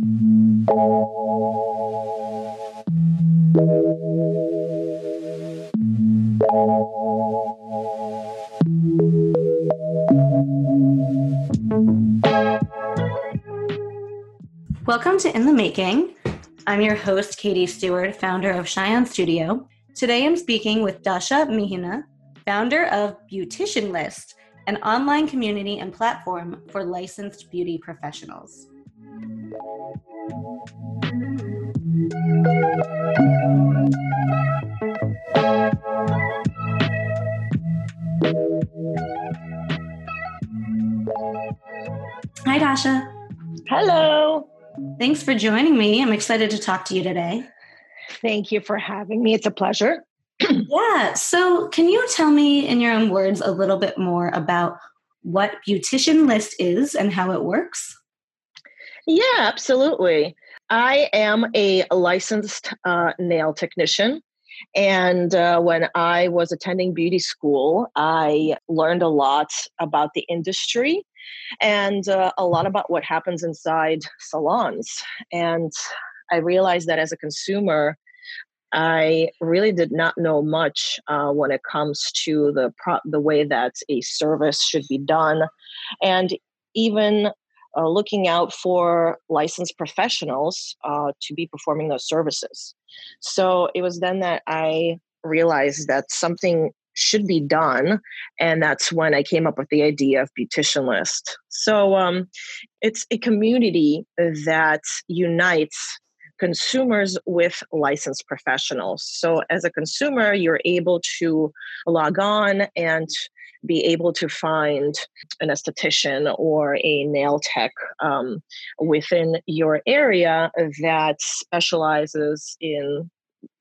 Welcome to In the Making. I'm your host, Katie Stewart, founder of Cheyenne Studio. Today I'm speaking with Dasha Mihina, founder of Beautician List, an online community and platform for licensed beauty professionals. Hi, Dasha. Hello. Thanks for joining me. I'm excited to talk to you today. Thank you for having me. It's a pleasure. yeah. So, can you tell me, in your own words, a little bit more about what Beautician List is and how it works? Yeah, absolutely. I am a licensed uh, nail technician. And uh, when I was attending beauty school, I learned a lot about the industry and uh, a lot about what happens inside salons. And I realized that as a consumer, I really did not know much uh, when it comes to the pro- the way that a service should be done, and even uh, looking out for licensed professionals uh, to be performing those services. So it was then that I realized that something should be done, and that's when I came up with the idea of Beautician List. So um, it's a community that unites consumers with licensed professionals. So, as a consumer, you're able to log on and be able to find an esthetician or a nail tech um, within your area that specializes in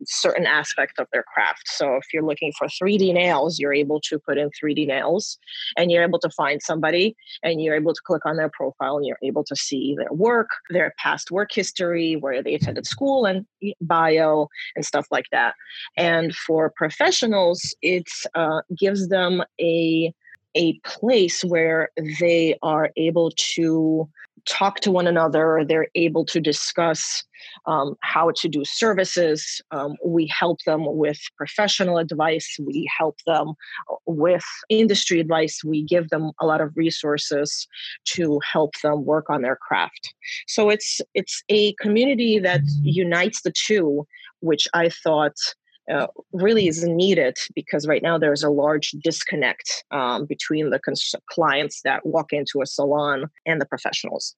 certain aspect of their craft. So if you're looking for 3D nails, you're able to put in 3D nails and you're able to find somebody and you're able to click on their profile and you're able to see their work, their past work history, where they attended school and bio and stuff like that. And for professionals, it uh, gives them a a place where they are able to talk to one another. They're able to discuss um, how to do services. Um, we help them with professional advice. We help them with industry advice. We give them a lot of resources to help them work on their craft. So it's it's a community that unites the two, which I thought uh, really is needed because right now there's a large disconnect um, between the cons- clients that walk into a salon and the professionals.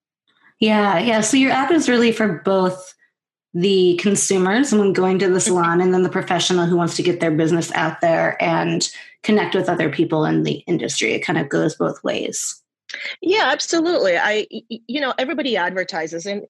Yeah, yeah. So your app is really for both the consumers, someone going to the mm-hmm. salon, and then the professional who wants to get their business out there and connect with other people in the industry. It kind of goes both ways. Yeah, absolutely. I, you know, everybody advertises, and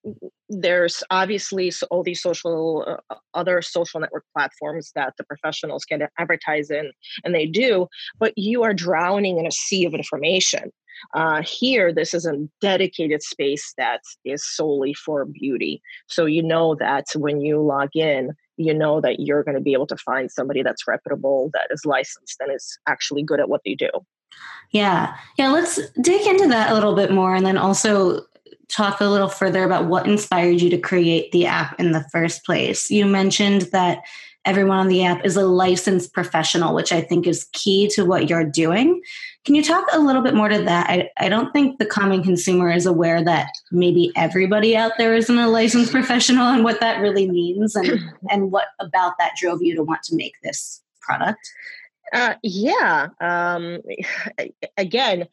there's obviously all these social, uh, other social network platforms that the professionals can advertise in, and they do. But you are drowning in a sea of information. Uh, here, this is a dedicated space that is solely for beauty. So you know that when you log in, you know that you're going to be able to find somebody that's reputable, that is licensed, and is actually good at what they do. Yeah. Yeah. Let's dig into that a little bit more and then also talk a little further about what inspired you to create the app in the first place. You mentioned that everyone on the app is a licensed professional, which I think is key to what you're doing. Can you talk a little bit more to that? I, I don't think the common consumer is aware that maybe everybody out there isn't a licensed professional and what that really means and, and what about that drove you to want to make this product. Uh, yeah. Um, again,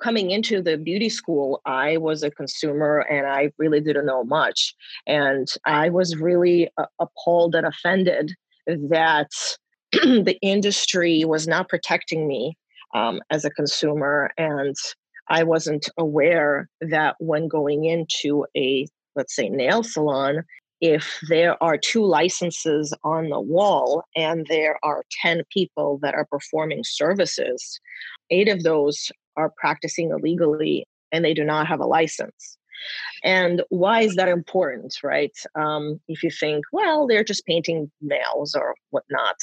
coming into the beauty school, I was a consumer and I really didn't know much. And I was really uh, appalled and offended that the industry was not protecting me um, as a consumer. And I wasn't aware that when going into a, let's say, nail salon, if there are two licenses on the wall and there are 10 people that are performing services, eight of those are practicing illegally and they do not have a license. And why is that important, right? Um, if you think, well, they're just painting nails or whatnot,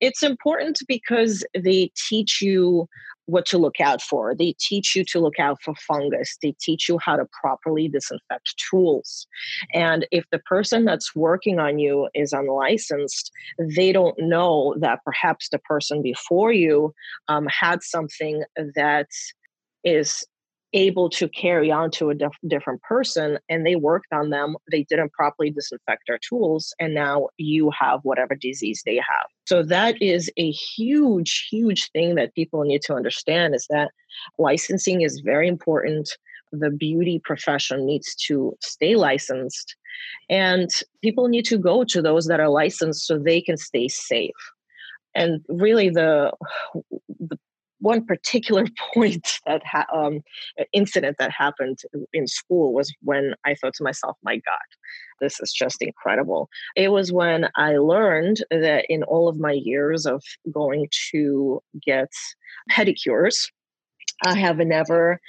it's important because they teach you what to look out for. They teach you to look out for fungus. They teach you how to properly disinfect tools. And if the person that's working on you is unlicensed, they don't know that perhaps the person before you um, had something that is able to carry on to a diff- different person and they worked on them they didn't properly disinfect their tools and now you have whatever disease they have. So that is a huge huge thing that people need to understand is that licensing is very important. The beauty profession needs to stay licensed and people need to go to those that are licensed so they can stay safe. And really the the one particular point that ha- um, incident that happened in school was when I thought to myself, "My God, this is just incredible." It was when I learned that in all of my years of going to get pedicures, I have never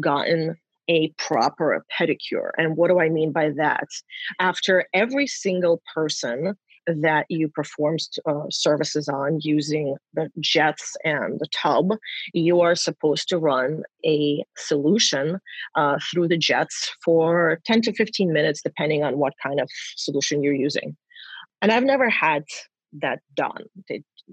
gotten a proper pedicure. And what do I mean by that? After every single person that you perform uh, services on using the jets and the tub, you are supposed to run a solution uh, through the jets for 10 to 15 minutes, depending on what kind of solution you're using. And I've never had that done.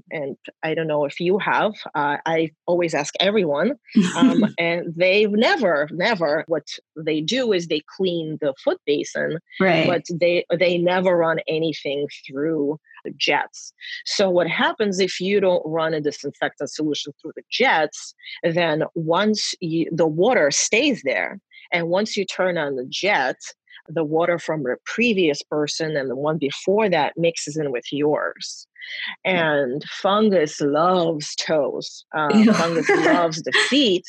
And I don't know if you have. Uh, I always ask everyone, um, and they've never, never. What they do is they clean the foot basin, right? But they they never run anything through the jets. So what happens if you don't run a disinfectant solution through the jets? Then once you, the water stays there, and once you turn on the jet, the water from the previous person and the one before that mixes in with yours. And fungus loves toes. Uh, fungus loves the feet.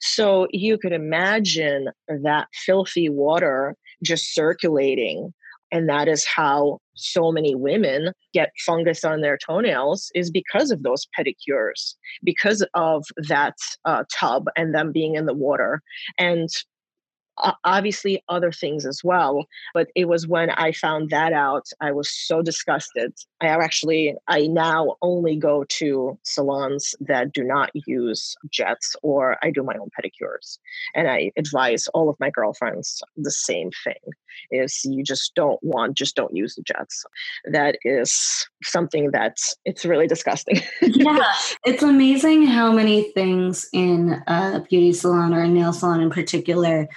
So you could imagine that filthy water just circulating. And that is how so many women get fungus on their toenails is because of those pedicures, because of that uh, tub and them being in the water. And obviously other things as well but it was when i found that out i was so disgusted. I actually i now only go to salons that do not use jets or i do my own pedicures and i advise all of my girlfriends the same thing is you just don't want just don't use the jets. That is something that's it's really disgusting. Yeah it's amazing how many things in a beauty salon or a nail salon in particular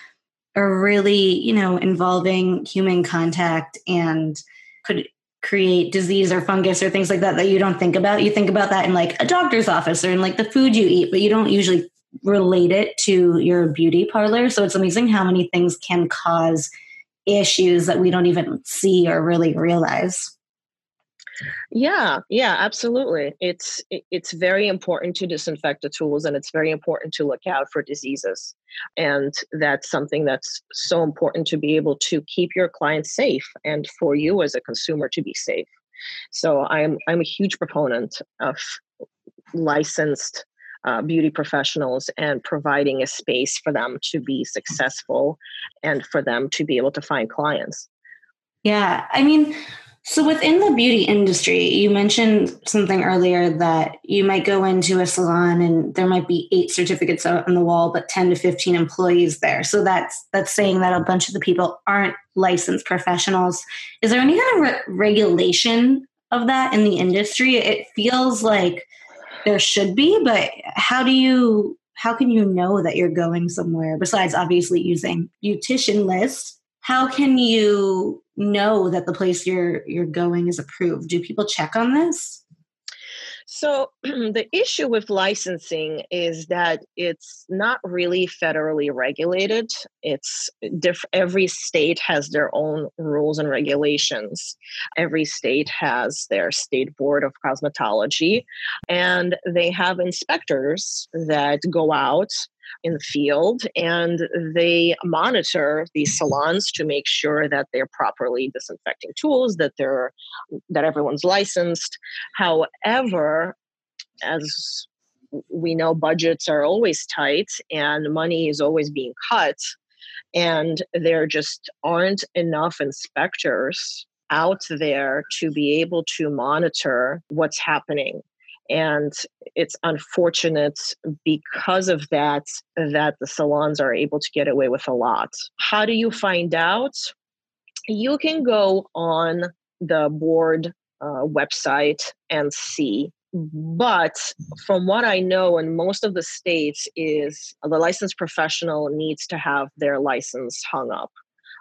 are really, you know, involving human contact and could create disease or fungus or things like that that you don't think about. You think about that in like a doctor's office or in like the food you eat, but you don't usually relate it to your beauty parlor. So it's amazing how many things can cause issues that we don't even see or really realize. Yeah, yeah, absolutely. It's it's very important to disinfect the tools and it's very important to look out for diseases. And that's something that's so important to be able to keep your clients safe and for you as a consumer to be safe. So I'm I'm a huge proponent of licensed uh, beauty professionals and providing a space for them to be successful and for them to be able to find clients. Yeah, I mean, so within the beauty industry, you mentioned something earlier that you might go into a salon and there might be eight certificates on the wall, but 10 to 15 employees there. So that's that's saying that a bunch of the people aren't licensed professionals. Is there any kind of re- regulation of that in the industry? It feels like there should be, but how do you how can you know that you're going somewhere besides obviously using beautician list? How can you know that the place you're you're going is approved? Do people check on this? So the issue with licensing is that it's not really federally regulated. It's diff- every state has their own rules and regulations. Every state has their state board of cosmetology, and they have inspectors that go out in the field and they monitor these salons to make sure that they're properly disinfecting tools that they're that everyone's licensed. However as we know budgets are always tight and money is always being cut and there just aren't enough inspectors out there to be able to monitor what's happening and it's unfortunate because of that that the salons are able to get away with a lot. How do you find out? You can go on the board uh, website and see but from what i know in most of the states is the licensed professional needs to have their license hung up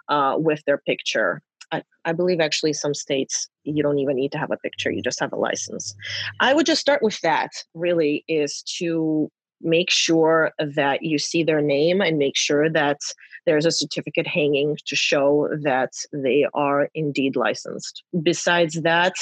uh, with their picture I, I believe actually some states you don't even need to have a picture you just have a license. I would just start with that really is to make sure that you see their name and make sure that there's a certificate hanging to show that they are indeed licensed. Besides that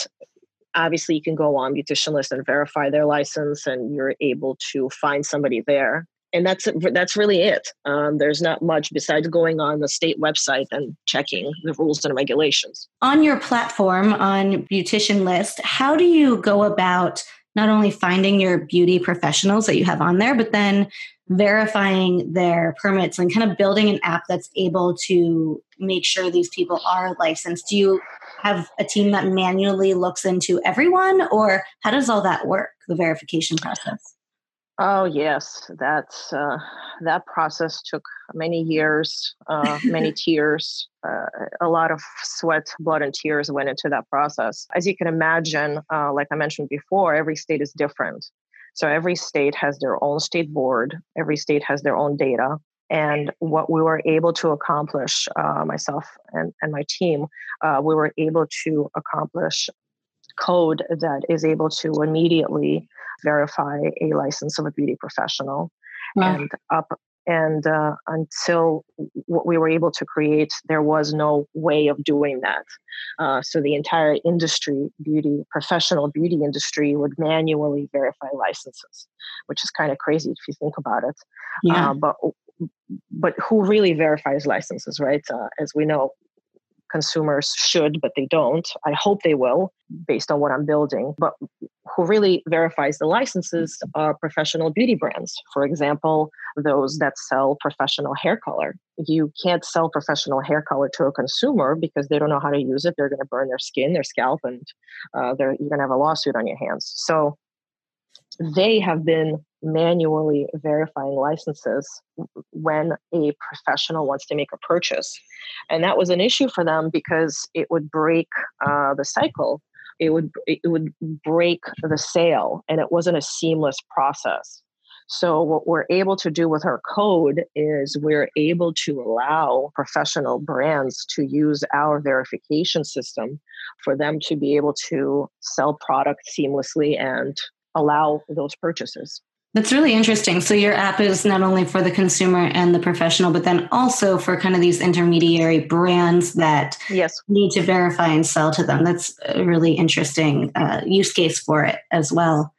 obviously you can go on beautician list and verify their license and you're able to find somebody there and that's that's really it. Um, there's not much besides going on the state website and checking the rules and regulations. On your platform on Beautician List, how do you go about not only finding your beauty professionals that you have on there, but then verifying their permits and kind of building an app that's able to make sure these people are licensed? Do you have a team that manually looks into everyone, or how does all that work, the verification process? Oh yes, that's uh, that process took many years, uh, many tears, uh, a lot of sweat, blood, and tears went into that process. As you can imagine, uh, like I mentioned before, every state is different. So every state has their own state board. Every state has their own data. And what we were able to accomplish, uh, myself and, and my team, uh, we were able to accomplish code that is able to immediately verify a license of a beauty professional wow. and up and uh, until what we were able to create there was no way of doing that uh, so the entire industry beauty professional beauty industry would manually verify licenses which is kind of crazy if you think about it yeah. Uh, but but who really verifies licenses right uh, as we know consumers should, but they don't. I hope they will based on what I'm building. But who really verifies the licenses are professional beauty brands. For example, those that sell professional hair color. You can't sell professional hair color to a consumer because they don't know how to use it. They're going to burn their skin, their scalp, and uh, you're going to have a lawsuit on your hands. So they have been manually verifying licenses when a professional wants to make a purchase. And that was an issue for them because it would break uh, the cycle. It would it would break the sale, and it wasn't a seamless process. So what we're able to do with our code is we're able to allow professional brands to use our verification system for them to be able to sell product seamlessly and allow those purchases. That's really interesting. So your app is not only for the consumer and the professional, but then also for kind of these intermediary brands that yes. need to verify and sell to them. That's a really interesting uh, use case for it as well.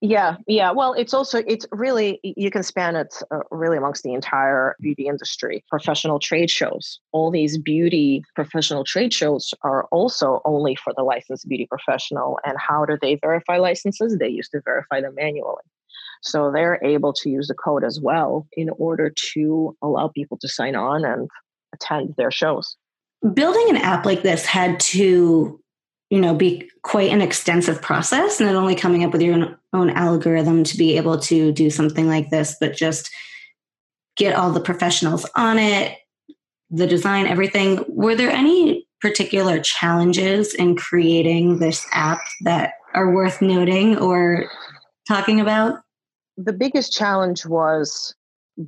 Yeah, yeah. Well, it's also it's really you can span it uh, really amongst the entire beauty industry. Professional trade shows, all these beauty professional trade shows are also only for the licensed beauty professional. And how do they verify licenses? They used to verify them manually. So they're able to use the code as well in order to allow people to sign on and attend their shows. Building an app like this had to, you know, be quite an extensive process, not only coming up with your own, own algorithm to be able to do something like this, but just get all the professionals on it, the design, everything. Were there any particular challenges in creating this app that are worth noting or talking about? The biggest challenge was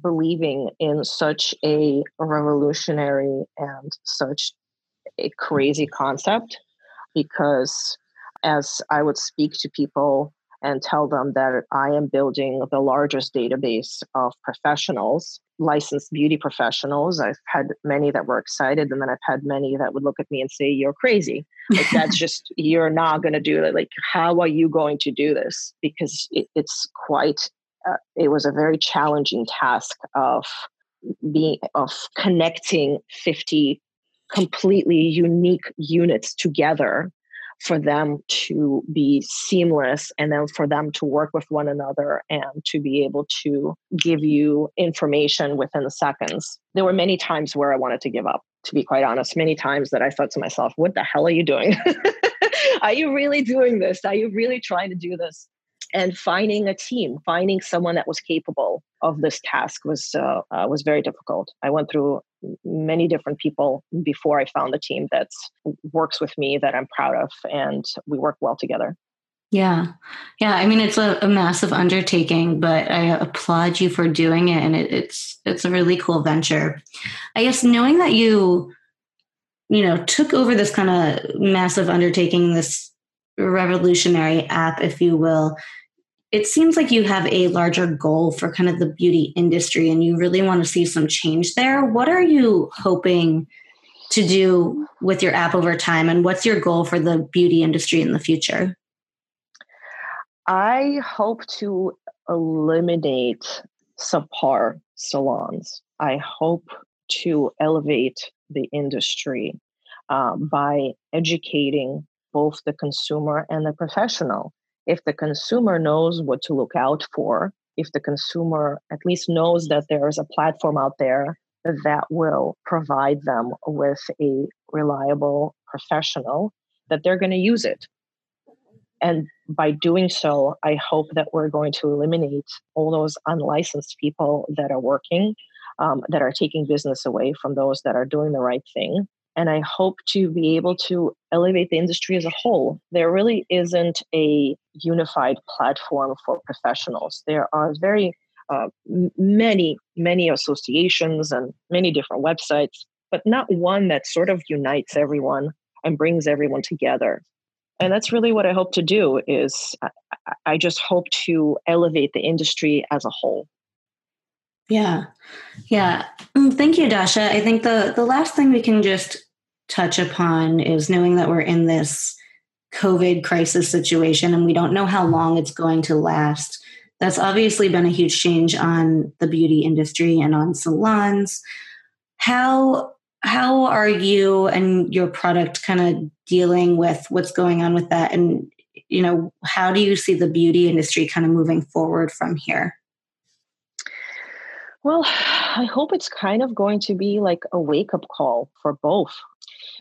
believing in such a revolutionary and such a crazy concept because as I would speak to people and tell them that I am building the largest database of professionals, licensed beauty professionals. I've had many that were excited, and then I've had many that would look at me and say, You're crazy. Like, that's just, you're not going to do it. Like, how are you going to do this? Because it, it's quite uh, it was a very challenging task of being of connecting 50 completely unique units together for them to be seamless and then for them to work with one another and to be able to give you information within seconds. There were many times where I wanted to give up, to be quite honest, many times that I thought to myself, what the hell are you doing? are you really doing this? Are you really trying to do this? And finding a team, finding someone that was capable of this task was uh, uh, was very difficult. I went through many different people before I found the team that works with me that I'm proud of, and we work well together. Yeah. Yeah. I mean, it's a, a, massive undertaking, but I applaud you for doing it. And it, it's, it's a really cool venture. I guess knowing that you, you know, took over this kind of massive undertaking, this revolutionary app, if you will, it seems like you have a larger goal for kind of the beauty industry and you really want to see some change there. What are you hoping to do with your app over time? And what's your goal for the beauty industry in the future? I hope to eliminate subpar salons. I hope to elevate the industry uh, by educating both the consumer and the professional. If the consumer knows what to look out for, if the consumer at least knows that there is a platform out there that will provide them with a reliable professional, that they're going to use it. And by doing so, I hope that we're going to eliminate all those unlicensed people that are working, um, that are taking business away from those that are doing the right thing. And I hope to be able to elevate the industry as a whole. There really isn't a unified platform for professionals. There are very uh, many, many associations and many different websites, but not one that sort of unites everyone and brings everyone together and that's really what i hope to do is i just hope to elevate the industry as a whole yeah. Yeah. Mm, thank you dasha. I think the the last thing we can just touch upon is knowing that we're in this covid crisis situation and we don't know how long it's going to last. That's obviously been a huge change on the beauty industry and on salons. How how are you and your product kind of dealing with what's going on with that? And you know how do you see the beauty industry kind of moving forward from here well i hope it's kind of going to be like a wake up call for both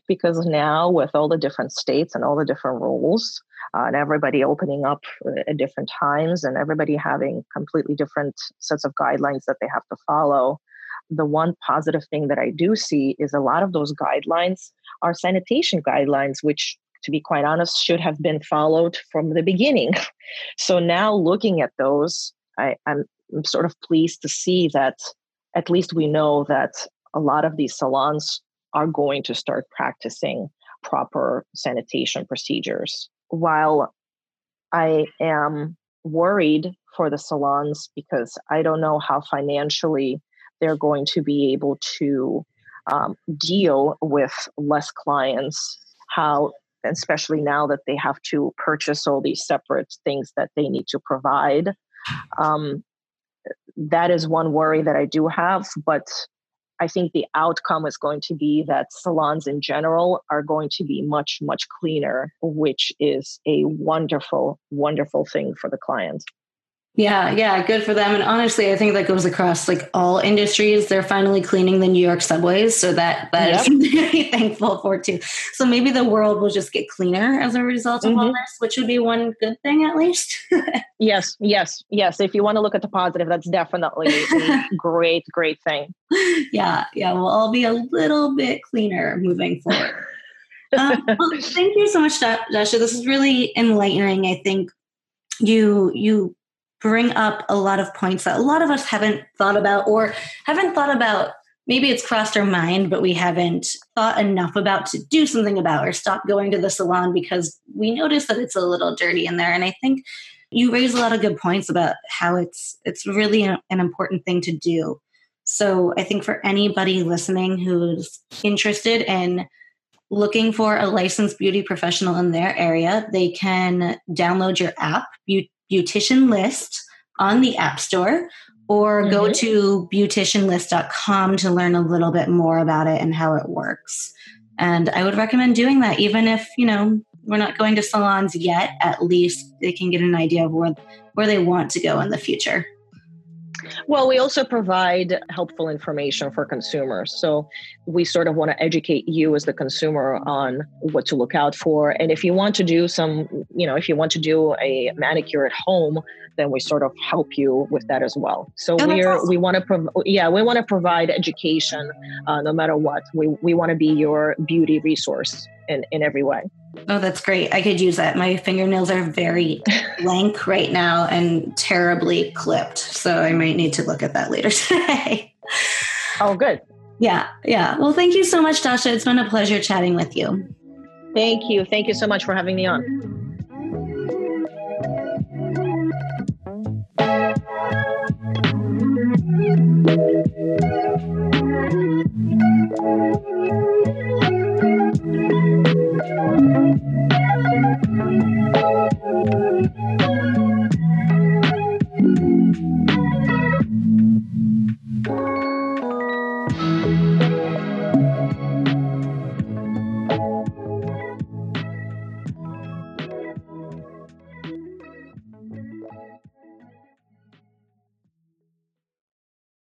because now with all the different states and all the different rules uh, and everybody opening up at different times and everybody having completely different sets of guidelines that they have to follow the one positive thing that I do see is a lot of those guidelines are sanitation guidelines, which to be quite honest, should have been followed from the beginning. So now looking at those, I, am sort of pleased to see that at least we know that a lot of these salons are going to start practicing proper sanitation procedures. While I am worried for the salons because I don't know how financially they're going to be able to um, deal with less clients how especially now that they have to purchase all these separate things that they need to provide um, that is one worry that i do have but i think the outcome is going to be that salons in general are going to be much much cleaner which is a wonderful wonderful thing for the client yeah, yeah, good for them. And honestly, I think that goes across like all industries. They're finally cleaning the New York subways, so that that yep. is something to be thankful for too. So maybe the world will just get cleaner as a result of mm-hmm. all this, which would be one good thing at least. yes, yes, yes. If you want to look at the positive, that's definitely a great, great thing. Yeah, yeah. We'll all be a little bit cleaner moving forward. um, well, thank you so much, Dasha. This is really enlightening. I think you you bring up a lot of points that a lot of us haven't thought about or haven't thought about. Maybe it's crossed our mind but we haven't thought enough about to do something about or stop going to the salon because we notice that it's a little dirty in there. And i think you raise a lot of good points about how it's it's really an, an important thing to do. So i think for anybody listening who's interested in looking for a licensed beauty professional in their area they can download your app beautician list on the App Store or mm-hmm. go to beauticianlist.com to learn a little bit more about it and how it works. And I would recommend doing that, even if, you know, we're not going to salons yet, at least they can get an idea of where, where they want to go in the future. Well, we also provide helpful information for consumers. So we sort of want to educate you as the consumer on what to look out for. And if you want to do some, you know, if you want to do a manicure at home, then we sort of help you with that as well. So oh, we're awesome. we want to prov- yeah we want to provide education uh, no matter what. We we want to be your beauty resource in in every way. Oh, that's great. I could use that. My fingernails are very blank right now and terribly clipped. So I might need to look at that later today. Oh, good. Yeah. Yeah. Well, thank you so much, Dasha. It's been a pleasure chatting with you. Thank you. Thank you so much for having me on.